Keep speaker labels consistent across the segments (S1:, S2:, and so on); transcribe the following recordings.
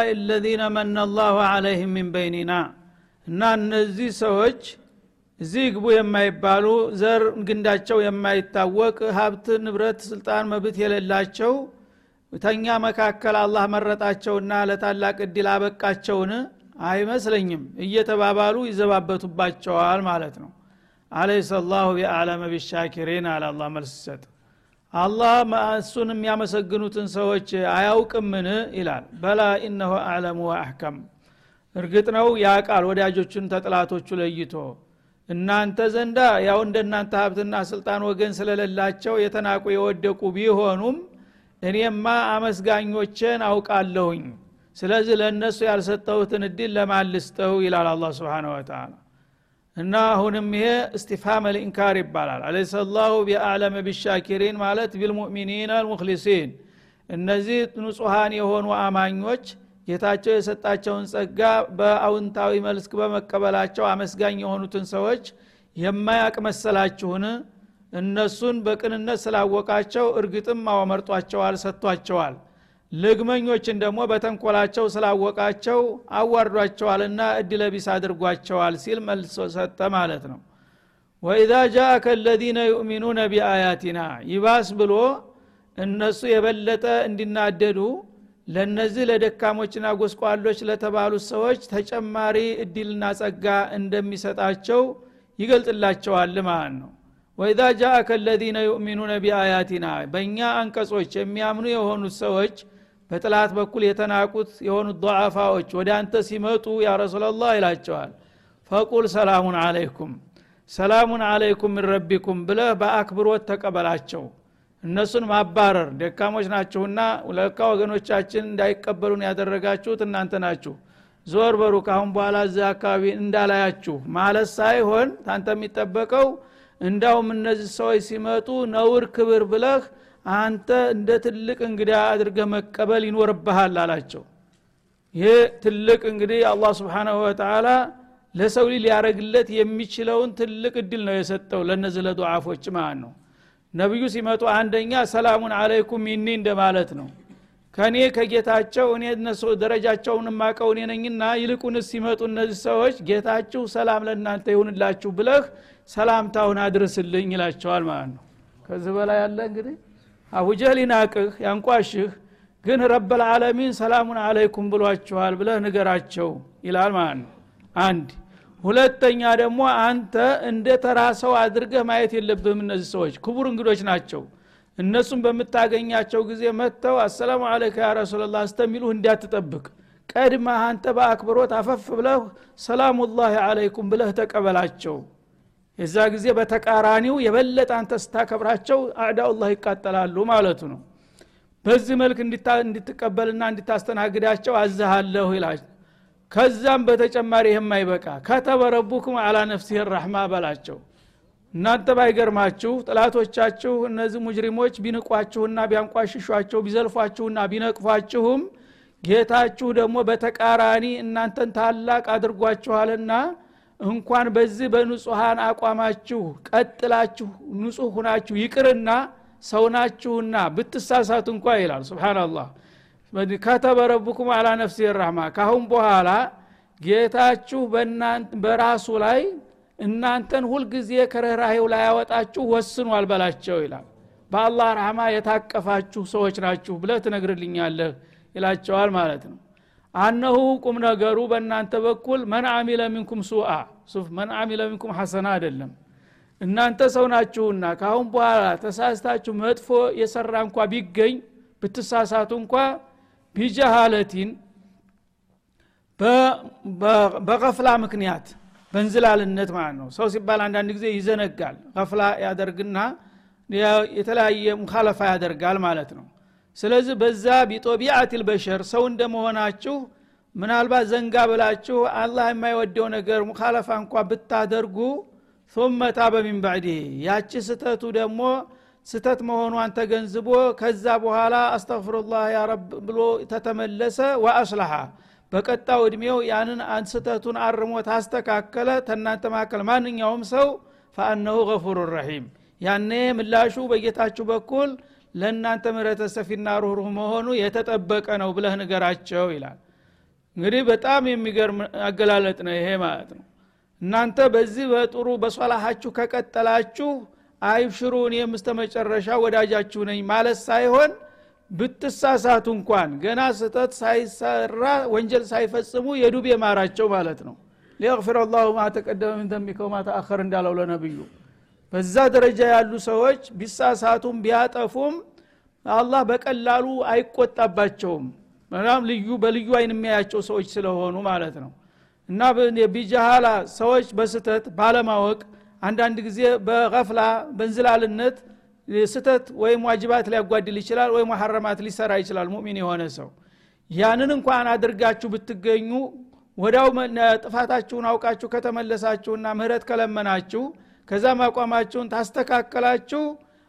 S1: هؤلاء الذين من الله عليهم من بيننا. እና እነዚህ ሰዎች እዚህ ግቡ የማይባሉ ዘር ግንዳቸው የማይታወቅ ሀብት ንብረት ስልጣን መብት የሌላቸው ተኛ መካከል አላህ መረጣቸውና ለታላቅ እድል አበቃቸውን አይመስለኝም። እየተባባሉ ይዘባበቱባቸዋል ማለት ነው። አለይሰ ላሁ ቢአለመ ቢሻኪሪን አለ አላ መልስ ሲሰጥ። አላህ እሱን የሚያመሰግኑትን ሰዎች አያውቅምን? ይላል። በላ ኢነሁ አዕለሙ ወአሕከም። እርግጥ ነው ያቃል ወዳጆቹን ተጥላቶቹ ለይቶ እናንተ ዘንዳ ያው እንደናንተ ሀብትና ስልጣን ወገን ስለሌላቸው የተናቁ የወደቁ ቢሆኑም እኔማ አመስጋኞችን አውቃለሁኝ። ስለዚህ ለእነሱ ያልሰጠሁትን እድል ለማልስጠው ይላል አላ ስብን ወተላ እና አሁንም ይሄ እስቲፋም ልኢንካር ይባላል። አለይሰ ላሁ ቢአዕለመ ቢሻኪሪን ማለት ቢልሙእሚኒን አልሙክሊሲን እነዚህ ንጹሐን የሆኑ አማኞች ጌታቸው የሰጣቸውን ጸጋ በአውንታዊ መልስክ በመቀበላቸው አመስጋኝ የሆኑትን ሰዎች የማያቅ መሰላችሁን እነሱን በቅንነት ስላወቃቸው እርግጥም አወመርጧቸዋል ሰጥቷቸዋል ልግመኞችን ደግሞ በተንኮላቸው ስላወቃቸው አዋርዷቸዋልና እድለቢስ አድርጓቸዋል ሲል መልሶ ሰጠ ማለት ነው። ወኢዛ ጃአከ አለዚነ ዩእሚኑነ ቢአያቲና ይባስ ብሎ እነሱ የበለጠ እንዲናደዱ ለነዚህ ለደካሞችና ጎስቋሎች ለተባሉት ሰዎች ተጨማሪ እድልና ጸጋ እንደሚሰጣቸው ይገልጥላቸዋል ማለት ነው። ወኢዛ ጃአከ አለዚነ ዩእሚኑነ ቢአያቲና በእኛ አንቀጾች የሚያምኑ የሆኑት ሰዎች በጥላት በኩል የተናቁት የሆኑት ضعፋዎች ወደ አንተ ሲመጡ ያ ረሱላላህ ይላቸዋል ፈቁል ሰላሙን አለይኩም ሰላሙን አለይኩም ምን ረቢኩም ብለህ በአክብሮት ተቀበላቸው። እነሱን ማባረር ደካሞች ናችሁና ለካ ወገኖቻችን እንዳይቀበሉን ያደረጋችሁት እናንተ ናችሁ። ዞር በሩ ካሁን በኋላ እዚህ አካባቢ እንዳላያችሁ ማለት ሳይሆን ታንተ የሚጠበቀው እንዳውም እነዚህ ሰዎች ሲመጡ ነውር ክብር ብለህ አንተ እንደ ትልቅ እንግዲህ አድርገህ መቀበል ይኖርብሃል አላቸው። ይህ ትልቅ እንግዲህ አላህ ስብሓናሁ ወተላ ለሰው ልጅ ሊያደረግለት የሚችለውን ትልቅ እድል ነው የሰጠው ለእነዚህ ለዱዓፎች ማለት ነው። ነቢዩ ሲመጡ አንደኛ ሰላሙን አለይኩም ይኒ እንደማለት ነው። ከእኔ ከጌታቸው እኔ እነሱ ደረጃቸውን ማቀው እኔ ነኝና ይልቁንስ ሲመጡ እነዚህ ሰዎች ጌታችሁ ሰላም ለእናንተ ይሁንላችሁ ብለህ ሰላምታውን አድርስልኝ ይላቸዋል ማለት ነው። ከዚህ በላይ ያለ እንግዲህ አቡጀህል ይናቅህ ያንቋሽህ ግን ረበልዓለሚን ሰላሙን አለይኩም ብሏችኋል ብለህ ንገራቸው ይላል ማለት ነው። አንድ። ሁለተኛ ደግሞ አንተ እንደ ተራ ሰው አድርገህ ማየት የለብህም እነዚህ ሰዎች። ክቡር እንግዶች ናቸው። እነሱም በምታገኛቸው ጊዜ መጥተው አሰላሙ አለይከ ያ ረሱላላህ እስተሚሉህ እንዳትጠብቅ ቀድማ አንተ በአክብሮት አፈፍ ብለህ ሰላሙላህ አለይኩም ብለህ ተቀበላቸው የዛ ጊዜ በተቃራኒው የበለጠ አንተ ስታከብራቸው አዕዳኡላህ ይቃጠላሉ ማለቱ ነው። በዚህ መልክ እንድትቀበልና እንድታስተናግዳቸው አዛሃለሁ ይላል። ከዛም በተጨማሪ ይህም አይበቃ። ከተበ ረቡኩም አላ ነፍሲህ ራሕማ በላቸው። እናንተ ባይገርማችሁ ጥላቶቻችሁ እነዚህ ሙጅሪሞች ቢንቋችሁና ቢያንቋሽሿቸው ቢዘልፏችሁና ቢነቅፏችሁም ጌታችሁ ደግሞ በተቃራኒ እናንተን ታላቅ አድርጓችኋልና እንኳን በዚህ በንጹሐን አቋማችሁ ቀጥላችሁ ንጹህ ሁናችሁ ይቅርና ሰውናችሁና ብትሳሳቱ እንኳ ይላል። ስብናላህ ከተበ ረቡኩም አላ ነፍሲ ራህማ። ካሁን በኋላ ጌታችሁ በራሱ ላይ እናንተን ሁልጊዜ ከረህራሄው ላይ ያወጣችሁ ወስኗል በላቸው ይላል። በአላህ ረህማ የታቀፋችሁ ሰዎች ናችሁ ብለህ ትነግርልኛለህ ይላቸዋል ማለት ነው አነሁ ቁም ነገሩ በእናንተ በኩል መን አሚለ ሚንኩም ሱአ። ሱፍ መን አሚለ ሚንኩም ሐሰና አይደለም። እናንተ ሰው ናችሁና ካሁን በኋላ ተሳስታችሁ መጥፎ የሰራ እንኳ ቢገኝ ብትሳሳቱ እንኳ ቢጀሃለቲን በቀፍላ ምክንያት በእንዝላልነት ማለት ነው። ሰው ሲባል አንዳንድ ጊዜ ይዘነጋል። ቀፍላ ያደርግና የተለያየ ሙካለፋ ያደርጋል ማለት ነው ስለዚህ በዛ ቢጦቢአት ልበሸር ሰው እንደመሆናችሁ ምናልባት ዘንጋ ብላችሁ አላህ የማይወደው ነገር ሙካለፋ እንኳ ብታደርጉ ثم ታበ ሚን ባዕድህ ያቺ ስተቱ ደግሞ ስተት መሆኗን ተገንዝቦ ከዛ በኋላ አስተግፍሩላህ ያ ረብ ብሎ ተተመለሰ ወአስለሐ በቀጣው እድሜው ያንን ስተቱን አርሞ ታስተካከለ ተናንተ መካከል ማንኛውም ሰው ፈአነሁ ገፉሩ ረሒም። ያኔ ምላሹ በጌታችሁ በኩል ለእናንተ ምህረተ ሰፊና ሩህሩህ መሆኑ የተጠበቀ ነው ብለህ ንገራቸው ይላል። እንግዲህ በጣም የሚገርም አገላለጥ ነው ይሄ ማለት ነው። እናንተ በዚህ በጥሩ በሷላሃችሁ ከቀጠላችሁ አይብሽሩ እስተ መጨረሻ ወዳጃችሁ ነኝ ማለት ሳይሆን ብትሳሳቱ እንኳን ገና ስህተት ሳይሰራ ወንጀል ሳይፈጽሙ የዱብ የማራቸው ማለት ነው። ሊየግፊር አላሁ ማ ተቀደመ ምን ዘንቢከ ወማ ተአኸር እንዳለው ለነብዩ በዛ ደረጃ ያሉ ሰዎች ቢሳሳቱም ቢያጠፉም አላህ በቀላሉ አይቆጣባቸውም። በጣም ልዩ በልዩ አይን የሚያያቸው ሰዎች ስለሆኑ ማለት ነው። እና ቢጃሃላ ሰዎች በስተት ባለማወቅ አንዳንድ ጊዜ በቀፍላ በእንዝላልነት ስተት ወይም ዋጅባት ሊያጓድል ይችላል ወይም ሐረማት ሊሰራ ይችላል ሙሚን የሆነ ሰው። ያንን እንኳን አድርጋችሁ ብትገኙ ወዳው ጥፋታችሁን አውቃችሁ ከተመለሳችሁና ምህረት ከለመናችሁ ከዛ ማቋማችሁን ታስተካከላችሁ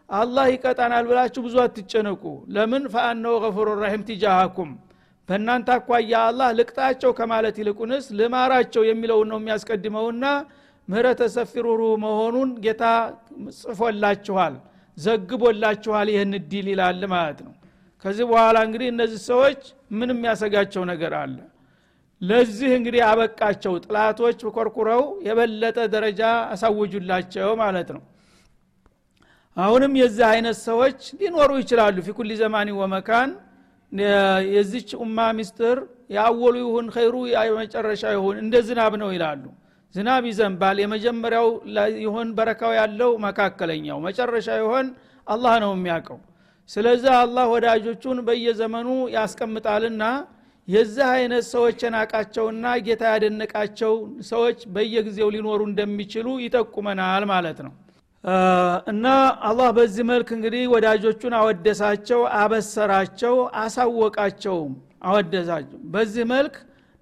S1: አላህ ይቀጣናል ብላችሁ ብዙ አትጨነቁ። ለምን? ፈአነው ገፉሩ ራሒም ቲጃሃኩም በእናንተ አኳያ አላህ ልቅጣቸው ከማለት ይልቁንስ ልማራቸው የሚለውን ነው የሚያስቀድመውና ምህረተ ሰፊ መሆኑን ጌታ ጽፎላችኋል ዘግቦላችኋል ይህን እድል ይላል ማለት ነው። ከዚህ በኋላ እንግዲህ እነዚህ ሰዎች ምን የሚያሰጋቸው ነገር አለ ለዚህ እንግዲህ አበቃቸው። ጥላቶች ኮርኩረው የበለጠ ደረጃ አሳውጁላቸው ማለት ነው። አሁንም የዚህ አይነት ሰዎች ሊኖሩ ይችላሉ። ፊኩል ዘማኒ ወመካን የዚች ኡማ ሚስጥር የአወሉ ይሁን ኸይሩ የመጨረሻ ይሁን እንደ ዝናብ ነው ይላሉ። ዝናብ ይዘንባል። የመጀመሪያው ይሆን በረካው ያለው መካከለኛው መጨረሻ ይሆን አላህ ነው የሚያውቀው። ስለዚህ አላህ ወዳጆቹን በየዘመኑ ያስቀምጣልና የዚህ አይነት ሰዎች የናቃቸውና ጌታ ያደነቃቸው ሰዎች በየጊዜው ሊኖሩ እንደሚችሉ ይጠቁመናል ማለት ነው። እና አላህ በዚህ መልክ እንግዲህ ወዳጆቹን አወደሳቸው አበሰራቸው አሳወቃቸውም አወደሳቸው። በዚህ መልክ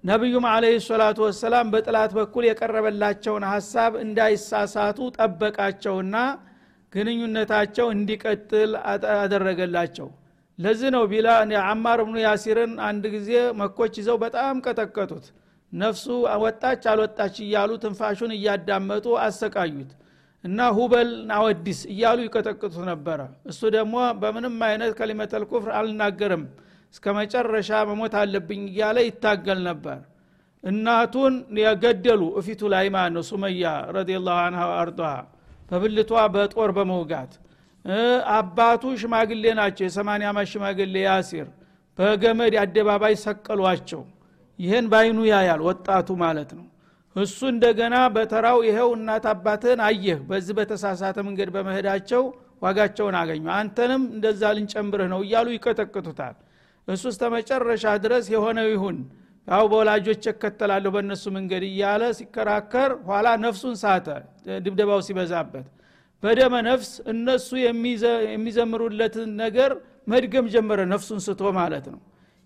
S1: ነቢዩም አለህ ሰላቱ ወሰላም በጥላት በኩል የቀረበላቸውን ሀሳብ እንዳይሳሳቱ ጠበቃቸውና ግንኙነታቸው እንዲቀጥል አደረገላቸው ለዚህ ነው ቢላ አማር ብኑ ያሲርን አንድ ጊዜ መኮች ይዘው በጣም ቀጠቀጡት። ነፍሱ ወጣች አልወጣች እያሉ ትንፋሹን እያዳመጡ አሰቃዩት እና ሁበል ናወዲስ እያሉ ይቀጠቅጡት ነበረ። እሱ ደግሞ በምንም አይነት ከሊመተል ኩፍር አልናገርም እስከ መጨረሻ መሞት አለብኝ እያለ ይታገል ነበር። እናቱን የገደሉ እፊቱ ላይ ማለት ነው ሱመያ ረዲላሁ አንሃ አርضሃ በብልቷ በጦር በመውጋት አባቱ ሽማግሌ ናቸው። የሰማንያ ዓመት ሽማግሌ ያሲር በገመድ አደባባይ ሰቀሏቸው። ይህን ባይኑ ያያል ወጣቱ ማለት ነው። እሱ እንደገና በተራው ይኸው እናት አባትህን አየህ በዚህ በተሳሳተ መንገድ በመሄዳቸው ዋጋቸውን አገኙ። አንተንም እንደዛ ልንጨምርህ ነው እያሉ ይቀጠቅጡታል። እሱ እስተ መጨረሻ ድረስ የሆነው ይሁን ያው በወላጆች እከተላለሁ በእነሱ መንገድ እያለ ሲከራከር ኋላ ነፍሱን ሳተ። ድብደባው ሲበዛበት በደመ ነፍስ እነሱ የሚዘምሩለትን ነገር መድገም ጀመረ ነፍሱን ስቶ ማለት ነው።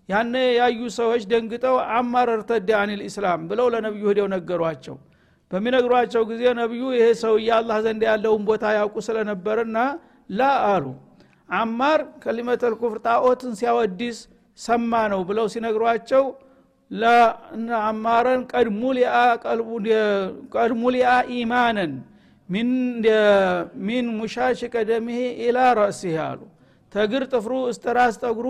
S1: ያነ ያዩ ሰዎች ደንግጠው አማር እርተደ አኒል ኢስላም ብለው ለነቢዩ ሂደው ነገሯቸው። በሚነግሯቸው ጊዜ ነቢዩ ይሄ ሰውዬ አላህ ዘንድ ያለውን ቦታ ያውቁ ስለነበርና ላ አሉ። አማር ከሊመተል ኩፍር ጣዖትን ሲያወዲስ ሰማ ነው ብለው ሲነግሯቸው ለአማረን ቀድ ሙሊአ ኢማንን ሚን ሙሻሽ ቀደምሄ ኢላ ረእሲህ አሉ። ተግር ጥፍሩ እስተ ራስ ጠጉሩ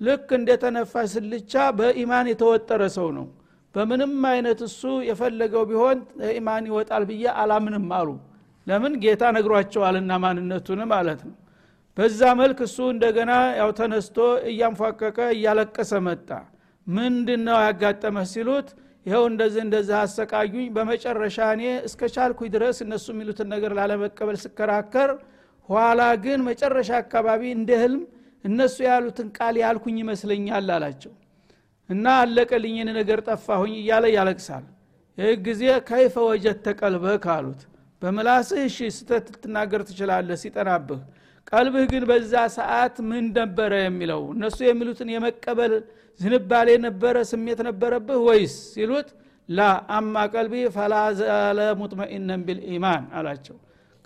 S1: ልክ እንደተነፋ ስልቻ በኢማን የተወጠረ ሰው ነው። በምንም አይነት እሱ የፈለገው ቢሆን ኢማን ይወጣል ብዬ አላምንም አሉ። ለምን? ጌታ ነግሯቸዋልና ማንነቱን ማለት ነው። በዛ መልክ እሱ እንደገና ያው ተነስቶ እያንፏቀቀ እያለቀሰ መጣ። ምንድን ነው ያጋጠመህ ሲሉት ይኸው እንደዚህ እንደዚህ አሰቃዩኝ። በመጨረሻ እኔ እስከ ቻልኩኝ ድረስ እነሱ የሚሉትን ነገር ላለመቀበል ስከራከር ኋላ ግን መጨረሻ አካባቢ እንደ ህልም እነሱ ያሉትን ቃል ያልኩኝ ይመስለኛል አላቸው። እና አለቀልኝን ነገር ጠፋሁኝ እያለ ያለቅሳል። ይህ ጊዜ ከይፈ ወጀት ተቀልበህ ካሉት በምላስህ እሺ ስተት ልትናገር ትችላለህ ሲጠናብህ ቀልብህ ግን በዛ ሰዓት ምን ነበረ የሚለው? እነሱ የሚሉትን የመቀበል ዝንባሌ ነበረ? ስሜት ነበረብህ ወይስ? ሲሉት ላ አማ ቀልቢ ፈላዘለ ሙጥመኢነን ቢልኢማን አላቸው።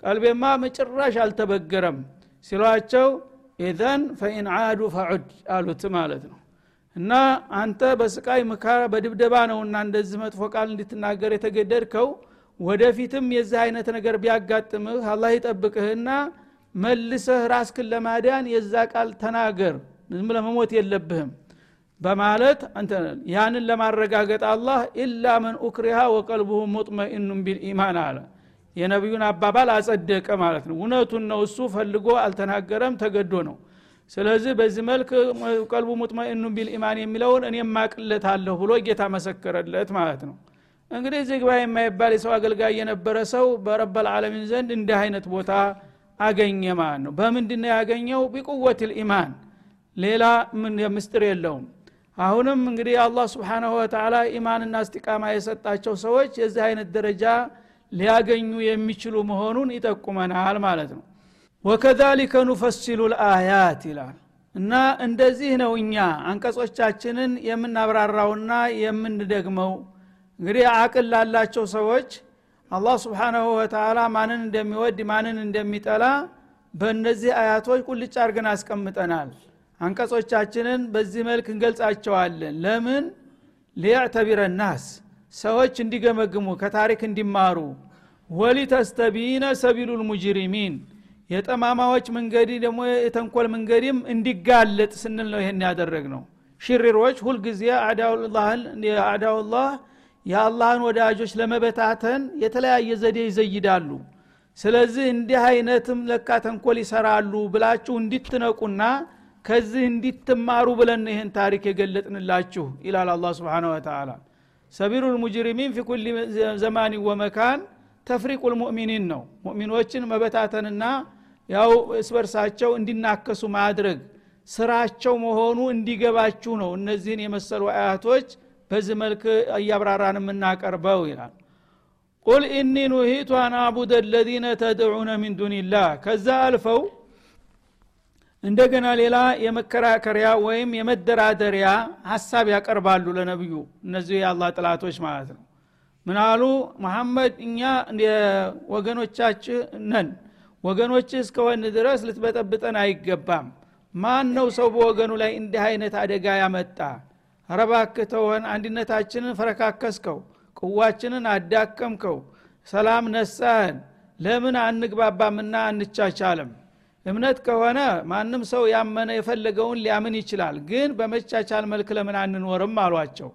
S1: ቀልቤማ መጭራሽ አልተበገረም ሲሏቸው ኢዘን ፈኢን አዱ ፈዑድ አሉት ማለት ነው። እና አንተ በስቃይ ምካ በድብደባ ነውና እንደዚህ መጥፎ ቃል እንድትናገር የተገደድከው ወደፊትም የዚህ አይነት ነገር ቢያጋጥምህ አላህ ይጠብቅህና መልሰህ ራስክን ለማዳን የዛ ቃል ተናገር። ዝም ለመሞት የለብህም በማለት ያንን ለማረጋገጥ አላህ ኢላ መን ኡክሪሃ ወቀልቡሁ ሙጥመኢኑን ቢልኢማን አለ። የነቢዩን አባባል አጸደቀ ማለት ነው። እውነቱን ነው። እሱ ፈልጎ አልተናገረም ተገዶ ነው። ስለዚህ በዚህ መልክ ቀልቡ ሙጥመኢኑ ቢልኢማን የሚለውን እኔም ማቅለታለሁ ብሎ ጌታ መሰከረለት ማለት ነው። እንግዲህ ዝግባ የማይባል የሰው አገልጋይ የነበረ ሰው በረበል ዓለሚን ዘንድ እንዲህ አይነት ቦታ አገኘ ማለት ነው። በምንድን ያገኘው? ቢቁወት ልኢማን ሌላ ምን ምስጥር የለውም። አሁንም እንግዲህ አላህ ስብሓናሁ ወተላ ኢማንና እስቲቃማ የሰጣቸው ሰዎች የዚህ አይነት ደረጃ ሊያገኙ የሚችሉ መሆኑን ይጠቁመናል ማለት ነው። ወከዛሊከ ኑፈሲሉ ልአያት ይላል። እና እንደዚህ ነው እኛ አንቀጾቻችንን የምናብራራውና የምንደግመው። እንግዲህ አቅል ላላቸው ሰዎች አላህ ስብሓናሁ ወተላ ማንን እንደሚወድ ማንን እንደሚጠላ በእነዚህ አያቶች ቁልጭ አርገን አስቀምጠናል። አንቀጾቻችንን በዚህ መልክ እንገልጻቸዋለን። ለምን? ሊያዕተቢረ ናስ ሰዎች እንዲገመግሙ ከታሪክ እንዲማሩ። ወሊተስተቢነ ሰቢሉ ልሙጅሪሚን የጠማማዎች መንገዲ ደግሞ የተንኮል መንገዲም እንዲጋለጥ ስንል ነው ይሄን ያደረግ ነው ሽሪሮች ሁልጊዜ አዳውላህ የአላህን ወዳጆች ለመበታተን የተለያየ ዘዴ ይዘይዳሉ። ስለዚህ እንዲህ አይነትም ለካ ተንኮል ይሰራሉ ብላችሁ እንዲትነቁና ከዚህ እንዲትማሩ ብለን ይህን ታሪክ የገለጥንላችሁ ይላል አላ ስብን ወተላ ሰቢሉ ልሙጅሪሚን ፊ ኩል ዘማን ወመካን ተፍሪቁ ልሙእሚኒን ነው። ሙእሚኖችን መበታተንና ያው እስበርሳቸው እንዲናከሱ ማድረግ ስራቸው መሆኑ እንዲገባችሁ ነው። እነዚህን የመሰሉ አያቶች በዚህ መልክ እያብራራን የምናቀርበው ይላል። ቁል ኢኒ ኑሂቱ አን አቡደ ለዚነ ተድዑነ ሚን ዱንላህ ከዛ አልፈው እንደገና ሌላ የመከራከሪያ ወይም የመደራደሪያ ሀሳብ ያቀርባሉ ለነቢዩ እነዚህ የአላህ ጥላቶች ማለት ነው። ምናሉ መሐመድ እኛ ወገኖቻች ነን። ወገኖች እስከሆን ድረስ ልትበጠብጠን አይገባም። ማን ነው ሰው በወገኑ ላይ እንዲህ አይነት አደጋ ያመጣ ረባክህ አንድነታችንን ፈረካከስከው ቅዋችንን አዳከምከው ሰላም ነሳህን። ለምን አንግባባምና አንቻቻልም? እምነት ከሆነ ማንም ሰው ያመነ የፈለገውን ሊያምን ይችላል ግን በመቻቻል መልክ ለምን አንኖርም አሏቸው።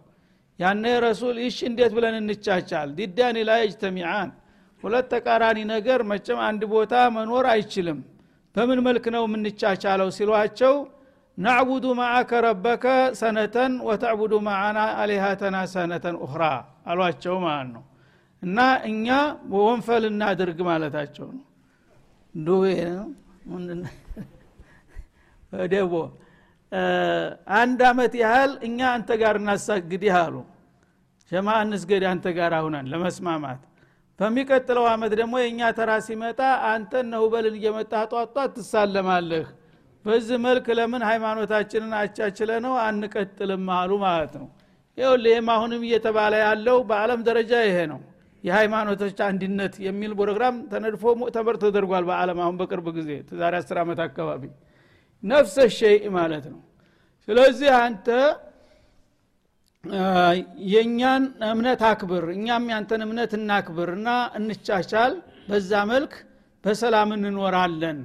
S1: ያነ ረሱል ይሽ እንዴት ብለን እንቻቻል? ዲዳኒ ላይ እጅተሚዓን ሁለት ተቃራኒ ነገር መቼም አንድ ቦታ መኖር አይችልም። በምን መልክ ነው የምንቻቻለው? ሲሏቸው ናዕቡዱ ማዓከ ረበከ ሰነተን ወተዕቡዱ ማዓና አሊሃተና ሰነተን ኡኽራ አሏቸው ማለት ነው እና እኛ ወንፈል እናድርግ ማለታቸው ነው። ደቦ አንድ አመት ያህል እኛ አንተ ጋር እናሳግዲህ አሉ። ጀማ እንስገድ አንተ ጋር አሁነን ለመስማማት። በሚቀጥለው አመት ደግሞ የእኛ ተራ ሲመጣ አንተ ነውበልን እየመጣ ጧጧት ትሳለማለህ በዚህ መልክ ለምን ሃይማኖታችንን አቻችለ ነው አንቀጥልም አሉ ማለት ነው። ይኸውልህም አሁንም እየተባለ ያለው በአለም ደረጃ ይሄ ነው። የሃይማኖቶች አንድነት የሚል ፕሮግራም ተነድፎ ሙዕተበር ተደርጓል በአለም አሁን በቅርብ ጊዜ ዛሬ አስር ዓመት አካባቢ። ነፍሰ ሸይእ ማለት ነው። ስለዚህ አንተ የእኛን እምነት አክብር እኛም ያንተን እምነት እናክብር እና እንቻቻል በዛ መልክ በሰላም እንኖራለን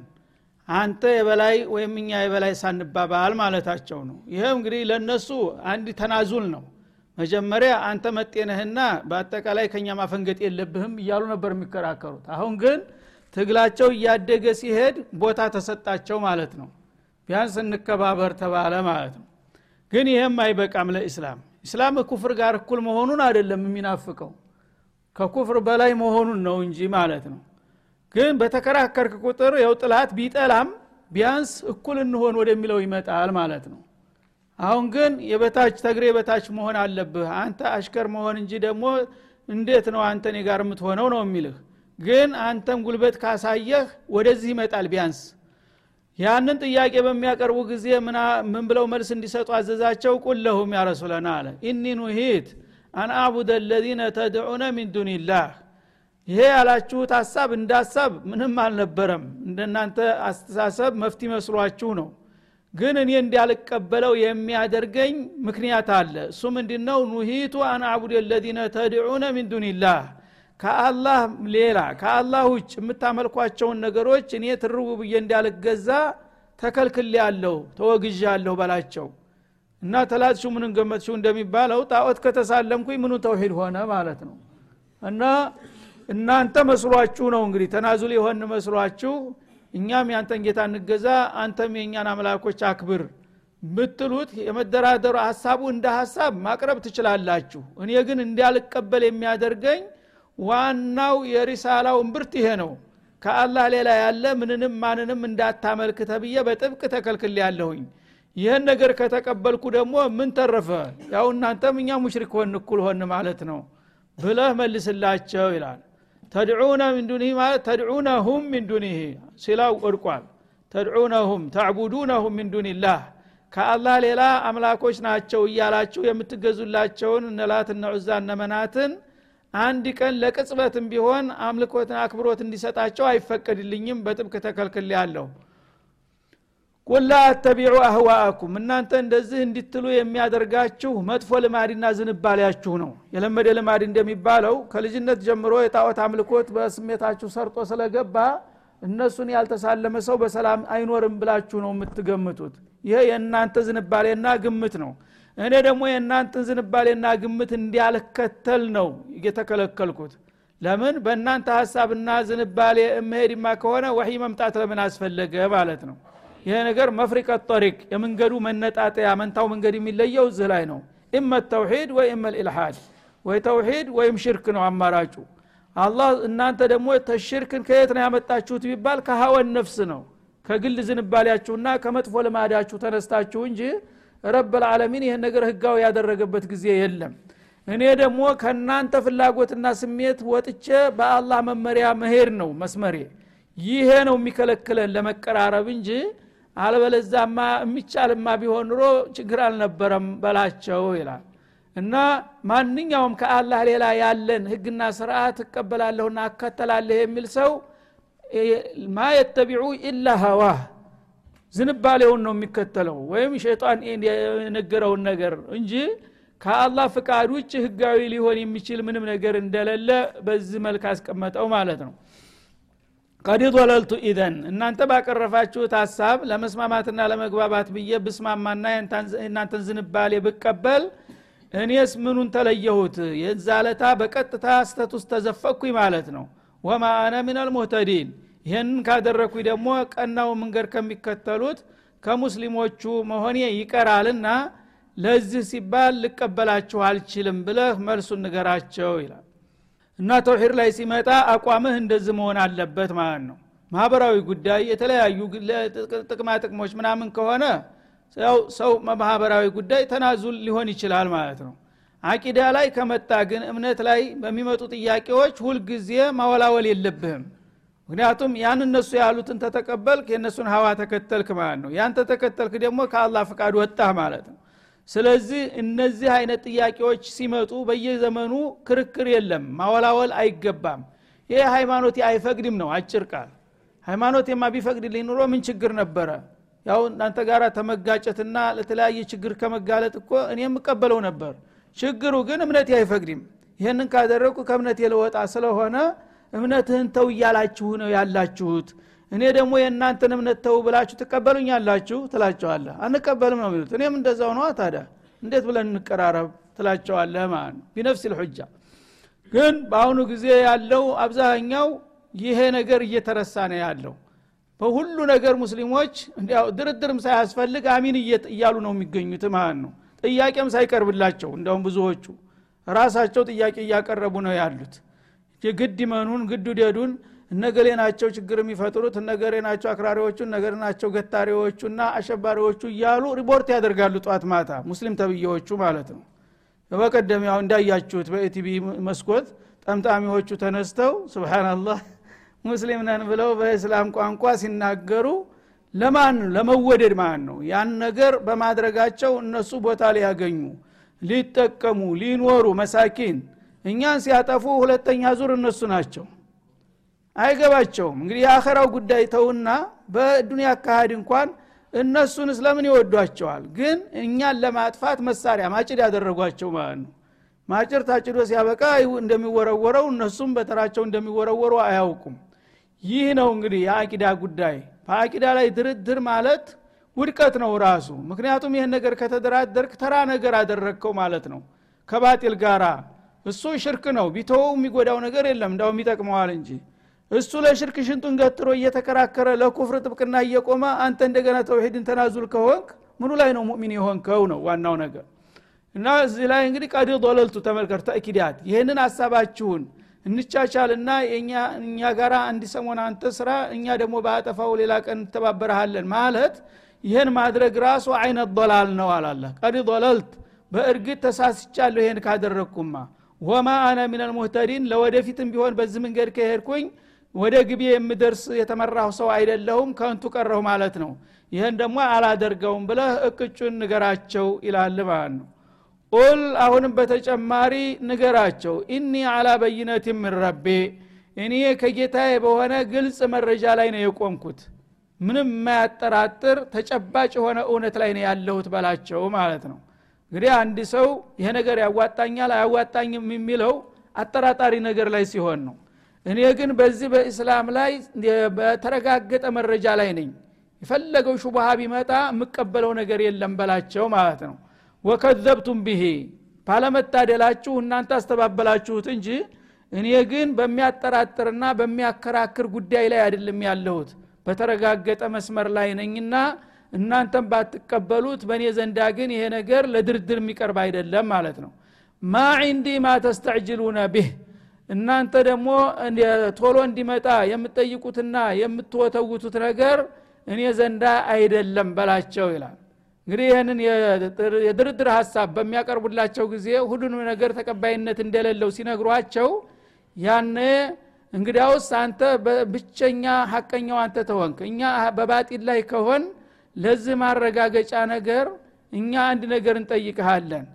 S1: አንተ የበላይ ወይም እኛ የበላይ ሳንባባል ማለታቸው ነው። ይህም እንግዲህ ለእነሱ አንድ ተናዙል ነው። መጀመሪያ አንተ መጤነህና በአጠቃላይ ከኛ ማፈንገጥ የለብህም እያሉ ነበር የሚከራከሩት። አሁን ግን ትግላቸው እያደገ ሲሄድ ቦታ ተሰጣቸው ማለት ነው። ቢያንስ እንከባበር ተባለ ማለት ነው። ግን ይህም አይበቃም ለኢስላም። ኢስላም ኩፍር ጋር እኩል መሆኑን አይደለም የሚናፍቀው። ከኩፍር በላይ መሆኑን ነው እንጂ ማለት ነው ግን በተከራከርክ ቁጥር የው ጥላት ቢጠላም ቢያንስ እኩል እንሆን ወደሚለው ይመጣል ማለት ነው። አሁን ግን የበታች ተግሬ በታች መሆን አለብህ። አንተ አሽከር መሆን እንጂ ደግሞ እንዴት ነው አንተ እኔ ጋር የምትሆነው ነው የሚልህ? ግን አንተም ጉልበት ካሳየህ ወደዚህ ይመጣል ቢያንስ። ያንን ጥያቄ በሚያቀርቡ ጊዜ ምን ብለው መልስ እንዲሰጡ አዘዛቸው? ቁለሁም ያ ረሱለና አለ። ኢኒ ኑሂት አን አቡደ ለዚነ ተድዑነ ሚን ዱንላህ ይሄ ያላችሁት ሀሳብ እንደ ሀሳብ ምንም አልነበረም። እንደናንተ አስተሳሰብ መፍት መስሏችሁ ነው። ግን እኔ እንዳልቀበለው የሚያደርገኝ ምክንያት አለ። እሱ ምንድ ነው ኑሂቱ አን አቡድ ለዚነ ተድዑነ ሚን ከአላህ ሌላ ከአላህ ውጭ የምታመልኳቸውን ነገሮች እኔ ትርቡ ብዬ እንዳልገዛ ተከልክል ያለሁ ተወግዣ አለሁ በላቸው። እና ተላትሹ ምንን ገመትሹ እንደሚባለው ጣዖት ከተሳለምኩኝ ምኑ ተውሂድ ሆነ ማለት ነው። እና እናንተ መስሏችሁ ነው እንግዲህ። ተናዙል የሆን መስሏችሁ እኛም ያንተን ጌታ እንገዛ አንተም የእኛን አምላኮች አክብር ብትሉት የመደራደሩ ሀሳቡ እንደ ሀሳብ ማቅረብ ትችላላችሁ። እኔ ግን እንዳልቀበል የሚያደርገኝ ዋናው የሪሳላው እምብርት ይሄ ነው። ከአላህ ሌላ ያለ ምንንም ማንንም እንዳታመልክ ተብዬ በጥብቅ ተከልክል ያለሁኝ ይህን ነገር ከተቀበልኩ ደግሞ ምን ተረፈ? ያው እናንተም እኛ ሙሽሪክ ሆን እኩል ሆን ማለት ነው ብለህ መልስላቸው ይላል ተድዑነ ምን ማለት ተድዑነሁም ምን ሲላው ወድቋል። ተድዑነሁም ተዕቡዱነሁም ምን ዱኒላህ ከአላህ ሌላ አምላኮች ናቸው እያላችሁ የምትገዙላቸውን እነላት እነ ዑዛ እነ መናትን አንድ ቀን ለቅጽበትም ቢሆን አምልኮትን አክብሮት እንዲሰጣቸው አይፈቀድልኝም። በጥብቅ ተከልክል ያለሁ ቁላ አተቢዑ አህዋአኩም እናንተ እንደዚህ እንዲትሉ የሚያደርጋችሁ መጥፎ ልማድና ዝንባሌያችሁ ነው። የለመደ ልማድ እንደሚባለው ከልጅነት ጀምሮ የጣዖት አምልኮት በስሜታችሁ ሰርጦ ስለገባ እነሱን ያልተሳለመ ሰው በሰላም አይኖርም ብላችሁ ነው የምትገምቱት። ይሄ የእናንተ ዝንባሌና ግምት ነው። እኔ ደግሞ የእናንተን ዝንባሌና ግምት እንዲያልከተል ነው እየተከለከልኩት ለምን? በእናንተ ሀሳብና ዝንባሌ መሄድማ ከሆነ ወሒ መምጣት ለምን አስፈለገ ማለት ነው ይሄ ነገር መፍሪቀ ጠሪቅ የመንገዱ መነጣጠያ መንታው መንገድ የሚለየው እዚህ ላይ ነው። ኢመ ተውሂድ ወይ ኢመ ልኢልሓድ ወይ ተውሂድ ወይም ሽርክ ነው አማራጩ። አላህ እናንተ ደግሞ ተሽርክን ከየት ነው ያመጣችሁት ቢባል ከሀወን ነፍስ ነው። ከግል ዝንባሌያችሁና ከመጥፎ ልማዳችሁ ተነስታችሁ እንጂ ረብ ልዓለሚን ይህን ነገር ህጋዊ ያደረገበት ጊዜ የለም። እኔ ደግሞ ከእናንተ ፍላጎትና ስሜት ወጥቼ በአላህ መመሪያ መሄድ ነው መስመሬ። ይሄ ነው የሚከለክለን ለመቀራረብ እንጂ አለበለዛማ የሚቻልማ ቢሆን ኑሮ ችግር አልነበረም በላቸው ይላል። እና ማንኛውም ከአላህ ሌላ ያለን ህግና ስርዓት እቀበላለሁና አከተላለህ የሚል ሰው ማ የተቢዑ ኢላ ሀዋህ ዝንባሌውን ነው የሚከተለው ወይም ሸይጣን የነገረውን ነገር እንጂ ከአላህ ፍቃድ ውጭ ህጋዊ ሊሆን የሚችል ምንም ነገር እንደሌለ በዚህ መልክ አስቀመጠው ማለት ነው ቀድ ضለልቱ ኢዘን እናንተ ባቀረፋችሁት ሀሳብ ለመስማማትና ለመግባባት ብዬ ብስማማና የእናንተን ዝንባሌ ብቀበል እኔስ ምኑን ተለየሁት? የዛ ለታ በቀጥታ ስተት ውስጥ ተዘፈኩኝ ማለት ነው። ወማ አነ ምን አልሙህተዲን ይህንን ካደረግኩኝ ደግሞ ቀናው መንገድ ከሚከተሉት ከሙስሊሞቹ መሆኔ ይቀራልና ለዚህ ሲባል ልቀበላችሁ አልችልም ብለህ መልሱን ንገራቸው ይላል እና ተውሂድ ላይ ሲመጣ አቋምህ እንደዚህ መሆን አለበት ማለት ነው። ማህበራዊ ጉዳይ የተለያዩ ጥቅማ ጥቅሞች ምናምን ከሆነ ሰው ማህበራዊ ጉዳይ ተናዙል ሊሆን ይችላል ማለት ነው። አቂዳ ላይ ከመጣ ግን እምነት ላይ በሚመጡ ጥያቄዎች ሁልጊዜ ማወላወል የለብህም። ምክንያቱም ያን እነሱ ያሉትን ተተቀበልክ የእነሱን ሀዋ ተከተልክ ማለት ነው። ያን ተተከተልክ ደግሞ ከአላህ ፍቃድ ወጣህ ማለት ነው ስለዚህ እነዚህ አይነት ጥያቄዎች ሲመጡ በየዘመኑ ክርክር የለም ማወላወል አይገባም። ይህ ሃይማኖት አይፈቅድም ነው አጭር ቃል። ሃይማኖት የማ ቢፈቅድልኝ ኑሮ ምን ችግር ነበረ? ያው እናንተ ጋር ተመጋጨትና ለተለያየ ችግር ከመጋለጥ እኮ እኔ የምቀበለው ነበር። ችግሩ ግን እምነት አይፈቅድም። ይህንን ካደረግኩ ከእምነት የለወጣ ስለሆነ እምነትህን ተው እያላችሁ ነው ያላችሁት እኔ ደግሞ የእናንተን እምነት ተው ብላችሁ ትቀበሉኛላችሁ? ትላቸዋለህ። አንቀበልም ነው የሚሉት። እኔም እንደዛው ነዋ ታዲያ። እንዴት ብለን እንቀራረብ? ትላቸዋለህ ማለት ነው። ቢነፍስ ልሑጃ። ግን በአሁኑ ጊዜ ያለው አብዛኛው ይሄ ነገር እየተረሳ ነው ያለው። በሁሉ ነገር ሙስሊሞች ድርድርም ሳያስፈልግ አሚን እያሉ ነው የሚገኙት ማለት ነው። ጥያቄም ሳይቀርብላቸው እንደውም ብዙዎቹ ራሳቸው ጥያቄ እያቀረቡ ነው ያሉት። ግድ መኑን ግድ ውደዱን እነገሌ ናቸው ችግር የሚፈጥሩት እነገሌ ናቸው አክራሪዎቹ እነገሌ ናቸው ገታሪዎቹና አሸባሪዎቹ እያሉ ሪፖርት ያደርጋሉ ጧት ማታ ሙስሊም ተብዬዎቹ ማለት ነው። በቀደም ያው እንዳያችሁት በኢቲቪ መስኮት ጠምጣሚዎቹ ተነስተው ስብናላህ ሙስሊም ነን ብለው በእስላም ቋንቋ ሲናገሩ ለማን ለመወደድ ማለት ነው? ያን ነገር በማድረጋቸው እነሱ ቦታ ሊያገኙ ሊጠቀሙ ሊኖሩ መሳኪን እኛን ሲያጠፉ ሁለተኛ ዙር እነሱ ናቸው አይገባቸውም። እንግዲህ የአኸራው ጉዳይ ተውና በዱኒያ አካሃድ እንኳን እነሱን ስለምን ይወዷቸዋል? ግን እኛን ለማጥፋት መሳሪያ ማጭድ ያደረጓቸው ማለት ነው። ማጭር ታጭዶ ሲያበቃ እንደሚወረወረው እነሱም በተራቸው እንደሚወረወሩ አያውቁም። ይህ ነው እንግዲህ የአቂዳ ጉዳይ። በአቂዳ ላይ ድርድር ማለት ውድቀት ነው ራሱ። ምክንያቱም ይህን ነገር ከተደራደርክ ተራ ነገር አደረግከው ማለት ነው። ከባጢል ጋራ እሱ ሽርክ ነው። ቢተወው የሚጎዳው ነገር የለም። እንዳውም ይጠቅመዋል እንጂ እሱ ለሽርክ ሽንጡን ገትሮ እየተከራከረ ለኩፍር ጥብቅና እየቆመ አንተ እንደገና ተውሂድን ተናዙል ከሆንክ ምኑ ላይ ነው ሙእሚን የሆንከው ነው ዋናው ነገር። እና እዚህ ላይ እንግዲህ ቀድ ዶለልቱ ተመልከር ተእኪዳት ይህንን ሀሳባችሁን እንቻቻልና እኛ ጋራ አንድ ሰሞን አንተ ስራ እኛ ደግሞ በአጠፋው ሌላ ቀን እንተባበረሃለን ማለት ይህን ማድረግ ራሱ አይነት ዶላል ነው አላለ። ቀድ ዶለልት በእርግጥ ተሳስቻለሁ ይህን ካደረግኩማ። ወማ አነ ሚነል ሙህተዲን ለወደፊትም ቢሆን በዚህ መንገድ ከሄድኩኝ ወደ ግቤ የምደርስ የተመራሁ ሰው አይደለሁም ከንቱ ቀረሁ ማለት ነው። ይህን ደግሞ አላደርገውም ብለህ እቅጩን ንገራቸው ይላል ማለት ነው። ቁል አሁንም በተጨማሪ ንገራቸው። ኢኒ አላ በይነት ምን ረቤ እኔ ከጌታዬ በሆነ ግልጽ መረጃ ላይ ነው የቆምኩት። ምንም የማያጠራጥር ተጨባጭ የሆነ እውነት ላይ ነው ያለሁት በላቸው ማለት ነው። እንግዲህ አንድ ሰው ይሄ ነገር ያዋጣኛል አያዋጣኝም የሚለው አጠራጣሪ ነገር ላይ ሲሆን ነው እኔ ግን በዚህ በእስላም ላይ በተረጋገጠ መረጃ ላይ ነኝ። የፈለገው ሹቡሃ ቢመጣ የምቀበለው ነገር የለም በላቸው ማለት ነው። ወከዘብቱም ብሄ ባለመታደላችሁ እናንተ አስተባበላችሁት እንጂ እኔ ግን በሚያጠራጥርና በሚያከራክር ጉዳይ ላይ አይደለም ያለሁት። በተረጋገጠ መስመር ላይ ነኝና እናንተም ባትቀበሉት በእኔ ዘንዳ ግን ይሄ ነገር ለድርድር የሚቀርብ አይደለም ማለት ነው። ማ ዒንዲ ማ ተስተዕጅሉነ ብህ እናንተ ደግሞ ቶሎ እንዲመጣ የምትጠይቁትና የምትወተውቱት ነገር እኔ ዘንዳ አይደለም በላቸው ይላል። እንግዲህ ይህንን የድርድር ሀሳብ በሚያቀርቡላቸው ጊዜ ሁሉንም ነገር ተቀባይነት እንደሌለው ሲነግሯቸው ያነ እንግዲያውስ አንተ ብቸኛ ሀቀኛው አንተ ተሆንክ። እኛ በባጢል ላይ ከሆን ለዚህ ማረጋገጫ ነገር እኛ አንድ ነገር እንጠይቅሃለን።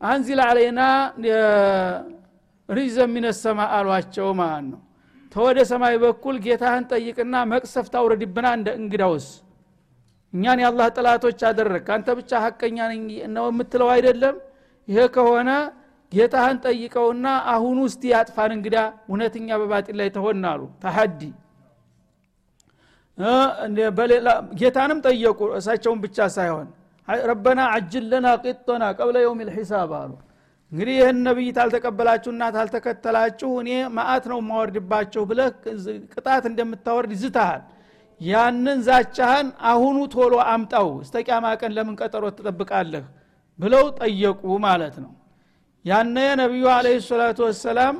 S1: አንዚል አለይና ሪዘ ሚነሰማ አሏቸው ማለት ነው። ተወደ ሰማይ በኩል ጌታህን ጠይቅና መቅሰፍት አውረድብና እንደ እንግዳውስ እኛን የአላህ ጥላቶች አደረግ አንተ ብቻ ሀቀኛ ነው የምትለው? አይደለም። ይሄ ከሆነ ጌታህን ጠይቀውና አሁኑ እስቲ ያጥፋን እንግዳ እውነተኛ በባጢል ላይ ተሆን ተሀዲ ጌታንም ጠየቁ። እሳቸውን ብቻ ሳይሆን ረበና አጅል ለና ቂጦና ቀብለ የውም ልሒሳብ አሉ እንግዲህ ይህን ነቢይ ታልተቀበላችሁና ታልተከተላችሁ እኔ ማአት ነው የማወርድባቸው ብለህ ቅጣት እንደምታወርድ ዝተሃል። ያንን ዛቻህን አሁኑ ቶሎ አምጣው እስተቂያማ ቀን ለምን ቀጠሮ ትጠብቃለህ? ብለው ጠየቁ ማለት ነው። ያነ ነቢዩ አለ ሰላቱ ወሰላም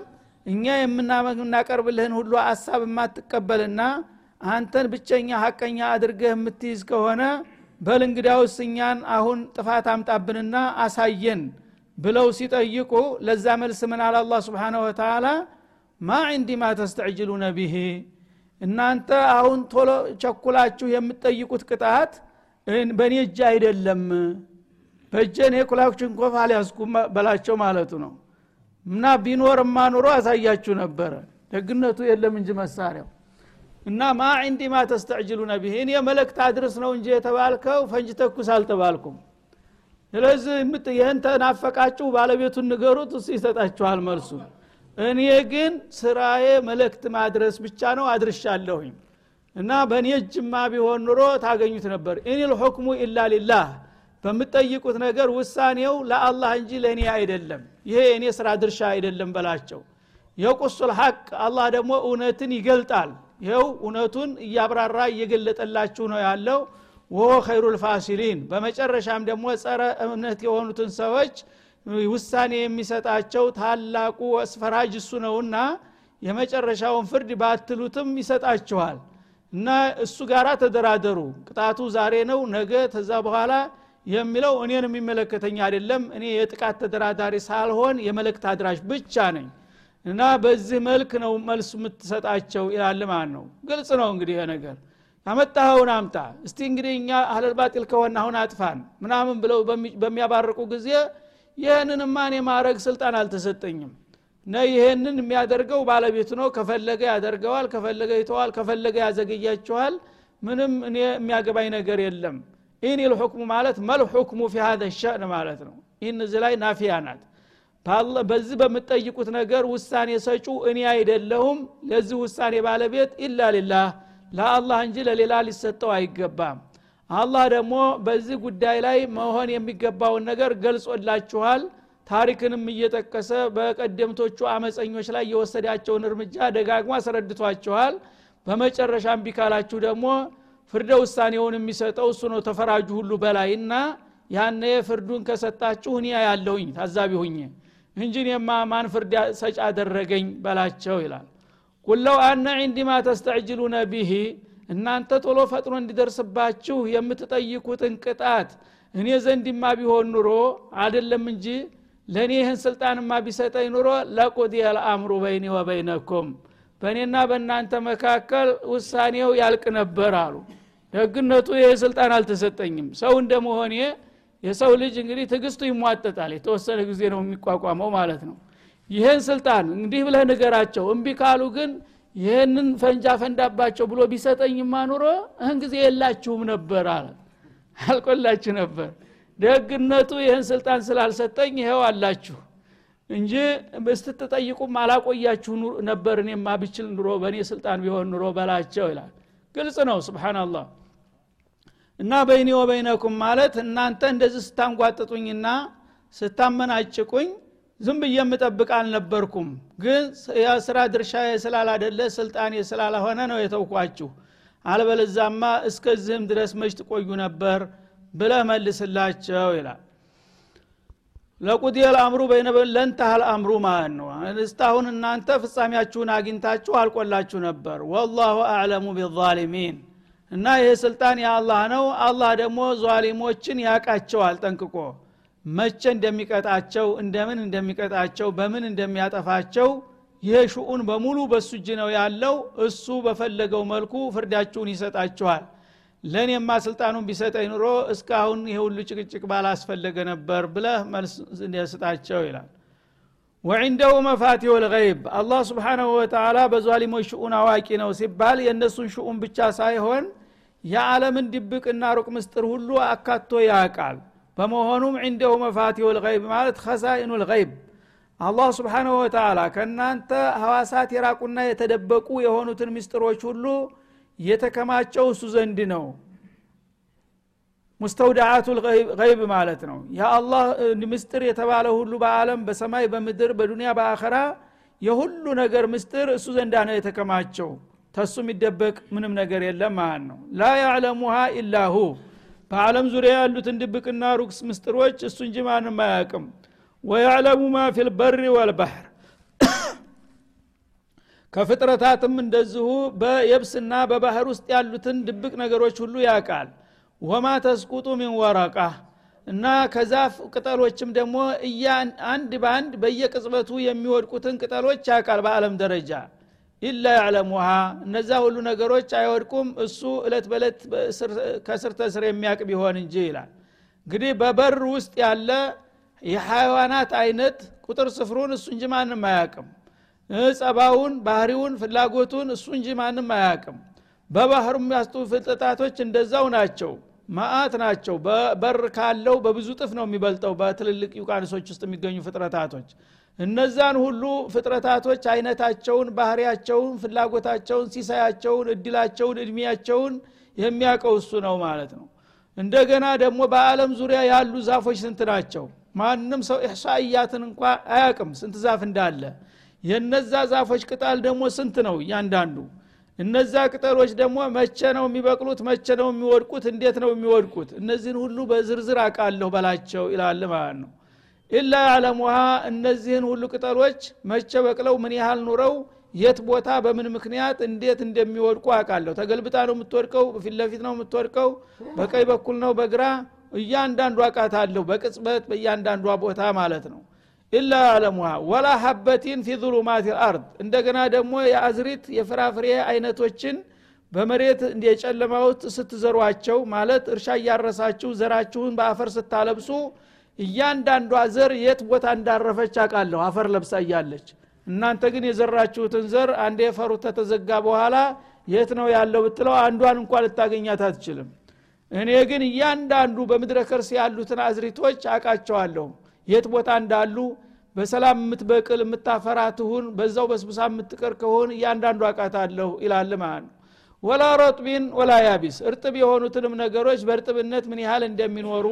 S1: እኛ የምናቀርብልህን ሁሉ አሳብ የማትቀበልና አንተን ብቸኛ ሀቀኛ አድርገህ የምትይዝ ከሆነ በል እንግዳውስ እኛን አሁን ጥፋት አምጣብንና አሳየን ብለው ሲጠይቁ ለዛ መልስ ምን አለ አላ ስብሓነ ወተላ ማ ዕንዲ ማ ተስተዕጅሉነ ብሄ እናንተ አሁን ቶሎ ቸኩላችሁ የምትጠይቁት ቅጣት በእኔ እጅ አይደለም። በእጄ እኔ ኩላችን ኮፍ አልያዝኩም በላቸው ማለቱ ነው። እና ቢኖርማ ኑሮ አሳያችሁ ነበረ። ደግነቱ የለም እንጂ መሳሪያው። እና ማ ዕንዲ ማ ተስተዕጅሉነ ብሄ እኔ መልእክት አድርስ ነው እንጂ የተባልከው ፈንጅ ተኩስ አልተባልኩም ስለዚህ ይህን ተናፈቃችሁ ባለቤቱን ንገሩት እሱ ይሰጣችኋል መልሱ። እኔ ግን ስራዬ መልእክት ማድረስ ብቻ ነው አድርሻለሁኝ። እና በእኔ እጅማ ቢሆን ኑሮ ታገኙት ነበር። ኢኒል ሑክሙ ኢላ ሊላህ። በምጠይቁት ነገር ውሳኔው ለአላህ እንጂ ለእኔ አይደለም። ይሄ የእኔ ስራ ድርሻ አይደለም በላቸው። የቁሱል ሐቅ አላህ ደግሞ እውነትን ይገልጣል። ይኸው እውነቱን እያብራራ እየገለጠላችሁ ነው ያለው ወሆ ኸይሩ ልፋሲሊን በመጨረሻም ደግሞ ጸረ እምነት የሆኑትን ሰዎች ውሳኔ የሚሰጣቸው ታላቁ አስፈራጅ እሱ ነውና የመጨረሻውን ፍርድ ባትሉትም ይሰጣችኋል። እና እሱ ጋር ተደራደሩ። ቅጣቱ ዛሬ ነው ነገ ተዛ በኋላ የሚለው እኔን የሚመለከተኝ አይደለም። እኔ የጥቃት ተደራዳሪ ሳልሆን የመልእክት አድራሽ ብቻ ነኝ። እና በዚህ መልክ ነው መልሱ የምትሰጣቸው ይላል ማለት ነው። ግልጽ ነው እንግዲህ ነገር ያመጣኸውን አምጣ። እስቲ እንግዲህ እኛ አህለል ከሆነ አሁን አጥፋን ምናምን ብለው በሚያባርቁ ጊዜ ይህንንማ እኔ ማድረግ ስልጣን አልተሰጠኝም። ነ ይህንን የሚያደርገው ባለቤቱ ነው። ከፈለገ ያደርገዋል ከፈለገ ይተዋል ከፈለገ ያዘገያችኋል ምንም እኔ የሚያገባኝ ነገር የለም። إن الحكم ማለት ما الحكم في هذا الشأن ማለት ነው። ይህን እዚህ ላይ نافية ናት። በዚህ በምትጠይቁት ነገር ውሳኔ ሰጩ እኔ አይደለሁም። ለዚህ ውሳኔ ባለቤት إلا لله ለአላህ እንጂ ለሌላ ሊሰጠው አይገባም። አላህ ደግሞ በዚህ ጉዳይ ላይ መሆን የሚገባውን ነገር ገልጾላችኋል። ታሪክንም እየጠቀሰ በቀደምቶቹ አመፀኞች ላይ የወሰዳቸውን እርምጃ ደጋግሞ አስረድቷችኋል። በመጨረሻም ቢካላችሁ ደግሞ ፍርደ ውሳኔውን የሚሰጠው እሱ ነው ተፈራጁ ሁሉ በላይ እና ያነ ፍርዱን ከሰጣችሁ እኔ ያለሁኝ ታዛቢ ሁኜ እንጂ እኔማ ማን ፍርድ ሰጭ አደረገኝ በላቸው ይላል ቁለው አነ ዒንዲማ ተስተዕጅሉነ ቢሂ እናንተ ቶሎ ፈጥኖ እንዲደርስባችሁ የምትጠይቁትን ቅጣት እኔ ዘንድማ ቢሆን ኑሮ አይደለም እንጂ ለእኔ ይህን ስልጣንማ ቢሰጠኝ ኑሮ ለቁድየ ልአምሩ በይኒ ወበይነኩም በእኔና በእናንተ መካከል ውሳኔው ያልቅ ነበር አሉ። ደግነቱ ይህ ስልጣን አልተሰጠኝም። ሰው እንደመሆኔ የሰው ልጅ እንግዲህ ትግስቱ ይሟጠጣል። የተወሰነ ጊዜ ነው የሚቋቋመው ማለት ነው ይህን ስልጣን እንዲህ ብለህ ንገራቸው። እምቢ ካሉ ግን ይህንን ፈንጃ ፈንዳባቸው ብሎ ቢሰጠኝማ ኑሮ እህን ጊዜ የላችሁም ነበር አለ። አልቆላችሁ ነበር። ደግነቱ ይህን ስልጣን ስላልሰጠኝ ይኸው አላችሁ እንጂ ስትጠይቁም አላቆያችሁ ነበር። እኔማ ብችል ኑሮ በእኔ ስልጣን ቢሆን ኑሮ በላቸው ይላል። ግልጽ ነው። ስብናላህ እና በይኒ ወበይነኩም ማለት እናንተ እንደዚህ ስታንጓጥጡኝና ስታመናጭቁኝ ዝም ብዬ የምጠብቅ አልነበርኩም። ግን የስራ ድርሻ ስላላደለ ስልጣኔ ስላልሆነ ነው የተውኳችሁ። አልበለዛማ እስከዚህም ድረስ መች ትቆዩ ነበር ብለህ መልስላቸው ይላል። ለቁድየ ልአምሩ ለንተሃል አምሩ ማለት ነው። እስታሁን እናንተ ፍጻሜያችሁን አግኝታችሁ አልቆላችሁ ነበር። ወላሁ አዕለሙ ቢዛሊሚን። እና ይህ ስልጣን የአላህ ነው። አላህ ደግሞ ዟሊሞችን ያቃቸዋል ጠንቅቆ መቼ እንደሚቀጣቸው እንደምን እንደሚቀጣቸው በምን እንደሚያጠፋቸው ይህ ሽኡን በሙሉ በሱ እጅ ነው ያለው። እሱ በፈለገው መልኩ ፍርዳችሁን ይሰጣችኋል። ለእኔማ ስልጣኑን ቢሰጠኝ ኑሮ እስካሁን ይህ ሁሉ ጭቅጭቅ ባላስፈለገ ነበር ብለህ መልስ ስጣቸው ይላል። ወዕንደሁ መፋቲሁ ልገይብ አላህ ስብሓናሁ ወተላ በዟሊሞች ሽኡን አዋቂ ነው ሲባል የእነሱን ሽኡን ብቻ ሳይሆን የዓለምን ድብቅና ሩቅ ምስጥር ሁሉ አካቶ ያቃል በመሆኑም ዕንደሁ መፋቲሁ ልገይብ ማለት ከሳኢኑ ልገይብ አላህ ስብሓናሁ ወተላ ከእናንተ ሐዋሳት የራቁና የተደበቁ የሆኑትን ምስጥሮች ሁሉ የተከማቸው እሱ ዘንድ ነው። ሙስተውዳአቱ ገይብ ማለት ነው። የአላህ ምስጥር የተባለ ሁሉ በአለም በሰማይ በምድር በዱንያ በአኸራ የሁሉ ነገር ምስጥር እሱ ዘንዳ ነው የተከማቸው። ተሱ የሚደበቅ ምንም ነገር የለም ማለት ነው። ላ ያዕለሙሃ ኢላሁ በአለም ዙሪያ ያሉትን ድብቅና ሩክስ ምስጥሮች እሱ እንጂ ማንም አያቅም ወያዕለሙ ማ ፊ ልበሪ ወልባህር ከፍጥረታትም እንደዚሁ በየብስና በባህር ውስጥ ያሉትን ድብቅ ነገሮች ሁሉ ያቃል ወማ ተስቁጡ ሚን ወረቃ። እና ከዛፍ ቅጠሎችም ደግሞ አንድ በአንድ በየቅጽበቱ የሚወድቁትን ቅጠሎች ያቃል በአለም ደረጃ ኢላ ያዕለሙሃ እነዛ ሁሉ ነገሮች አይወድቁም። እሱ እለት በእለት ከስር ተስር የሚያቅ ቢሆን እንጂ ይላል። እንግዲህ በበር ውስጥ ያለ የሐይዋናት አይነት ቁጥር ስፍሩን እሱ እንጂ ማንም አያቅም። ጸባውን ባህሪውን ፍላጎቱን እሱ እንጂ ማንም አያቅም። በባህሩም ያስጡ ፍጥጣቶች እንደዛው ናቸው ማአት ናቸው። በበር ካለው በብዙ ጥፍ ነው የሚበልጠው። በትልልቅ ዩቃንሶች ውስጥ የሚገኙ ፍጥረታቶች እነዛን ሁሉ ፍጥረታቶች አይነታቸውን ባህሪያቸውን ፍላጎታቸውን ሲሳያቸውን እድላቸውን እድሜያቸውን የሚያውቀው እሱ ነው ማለት ነው። እንደገና ደግሞ በአለም ዙሪያ ያሉ ዛፎች ስንት ናቸው? ማንም ሰው ኢሕሳእያትን እንኳ አያቅም ስንት ዛፍ እንዳለ። የነዛ ዛፎች ቅጠል ደግሞ ስንት ነው እያንዳንዱ? እነዛ ቅጠሎች ደግሞ መቼ ነው የሚበቅሉት? መቼ ነው የሚወድቁት? እንዴት ነው የሚወድቁት? እነዚህን ሁሉ በዝርዝር አቃለሁ በላቸው ይላል ማለት ነው إلا يعلمها እነዚህን ሁሉ ቅጠሎች መቼ በቅለው ምን ያህል ኑረው የት ቦታ በምን ምክንያት እንዴት እንደሚወድቁ አውቃለሁ። ተገልብጣ ነው የምትወድቀው ፊት ለፊት ነው የምትወድቀው በቀኝ በኩል ነው በግራ እያንዳንዱ አቃታለሁ በቅጽበት በእያንዳንዷ ቦታ ማለት ነው። إلا يعلمها ولا حبة في ظلمات الأرض እንደገና ደግሞ የአዝርዕት የፍራፍሬ አይነቶችን በመሬት የጨለማ ውስጥ ስትዘሯቸው ማለት እርሻ እያረሳችሁ ዘራችሁን በአፈር ስታለብሱ እያንዳንዷ ዘር የት ቦታ እንዳረፈች አውቃለሁ። አፈር ለብሳ እያለች እናንተ ግን የዘራችሁትን ዘር አንዴ ፈሩ ተተዘጋ በኋላ የት ነው ያለው ብትለው አንዷን እንኳ ልታገኛት አትችልም። እኔ ግን እያንዳንዱ በምድረ ከርስ ያሉትን አዝሪቶች አቃቸዋለሁ የት ቦታ እንዳሉ በሰላም የምትበቅል የምታፈራ ትሁን በዛው በስብሳ የምትቀር ከሆን እያንዳንዱ አቃታለሁ ይላል ማለት ነው። ወላ ረጥቢን ወላ ያቢስ። እርጥብ የሆኑትንም ነገሮች በእርጥብነት ምን ያህል እንደሚኖሩ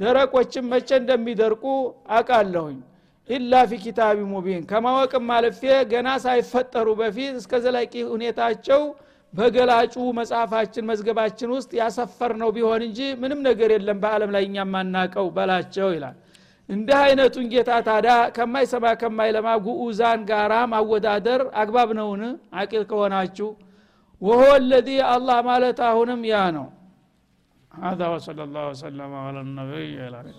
S1: ደረቆችም መቼ እንደሚደርቁ አቃለሁኝ ኢላ ፊ ኪታቢ ሙቢን ከማወቅም ማለፌ ገና ሳይፈጠሩ በፊት እስከ ዘላቂ ሁኔታቸው በገላጩ መጽሐፋችን መዝገባችን ውስጥ ያሰፈር ነው ቢሆን እንጂ ምንም ነገር የለም በአለም ላይ እኛ ማናቀው በላቸው ይላል። እንዲህ አይነቱን ጌታ ታዳ ከማይሰማ ከማይለማ ጉኡዛን ጋራ ማወዳደር አግባብ ነውን? አቂል ከሆናችሁ ወሆ ለዚ አላህ ማለት አሁንም ያ ነው هذا وصلى الله وسلم على النبي الكريم